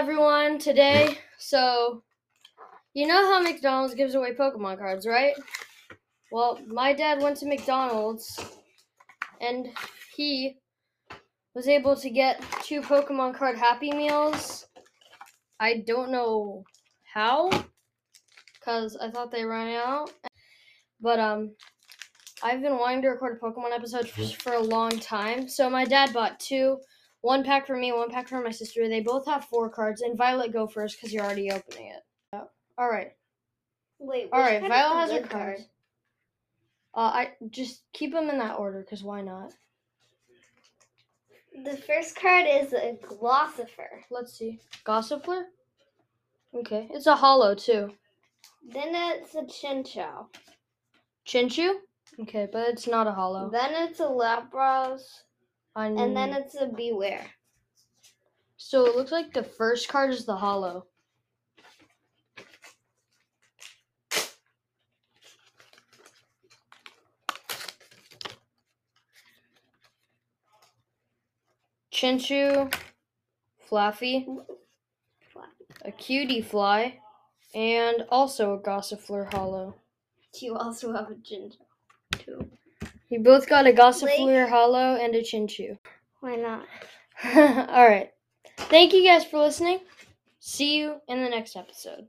everyone. Today, so you know how McDonald's gives away Pokemon cards, right? Well, my dad went to McDonald's and he was able to get two Pokemon card Happy Meals. I don't know how, cause I thought they ran out. But um, I've been wanting to record a Pokemon episode for, for a long time. So my dad bought two, one pack for me, one pack for my sister. They both have four cards. And Violet, go first because you're already opening it. All right. Wait. All right. Violet has her good card. Uh, I just keep them in that order because why not? The first card is a Glossifer. Let's see. Gossipler. Okay, it's a holo too. Then it's a Chinchou. Chinchu. Okay, but it's not a holo. Then it's a Lapras. And then it's a Bewear. so it looks like the first card is the holo. Chinchou, Flaaffy, a Cutiefly, and also a Gossifleur holo. Do You also have a Chinchou. Too. You both got a Gossifleur holo and a Chinchou. Why not? All right. Thank you guys for listening. See you in the next episode.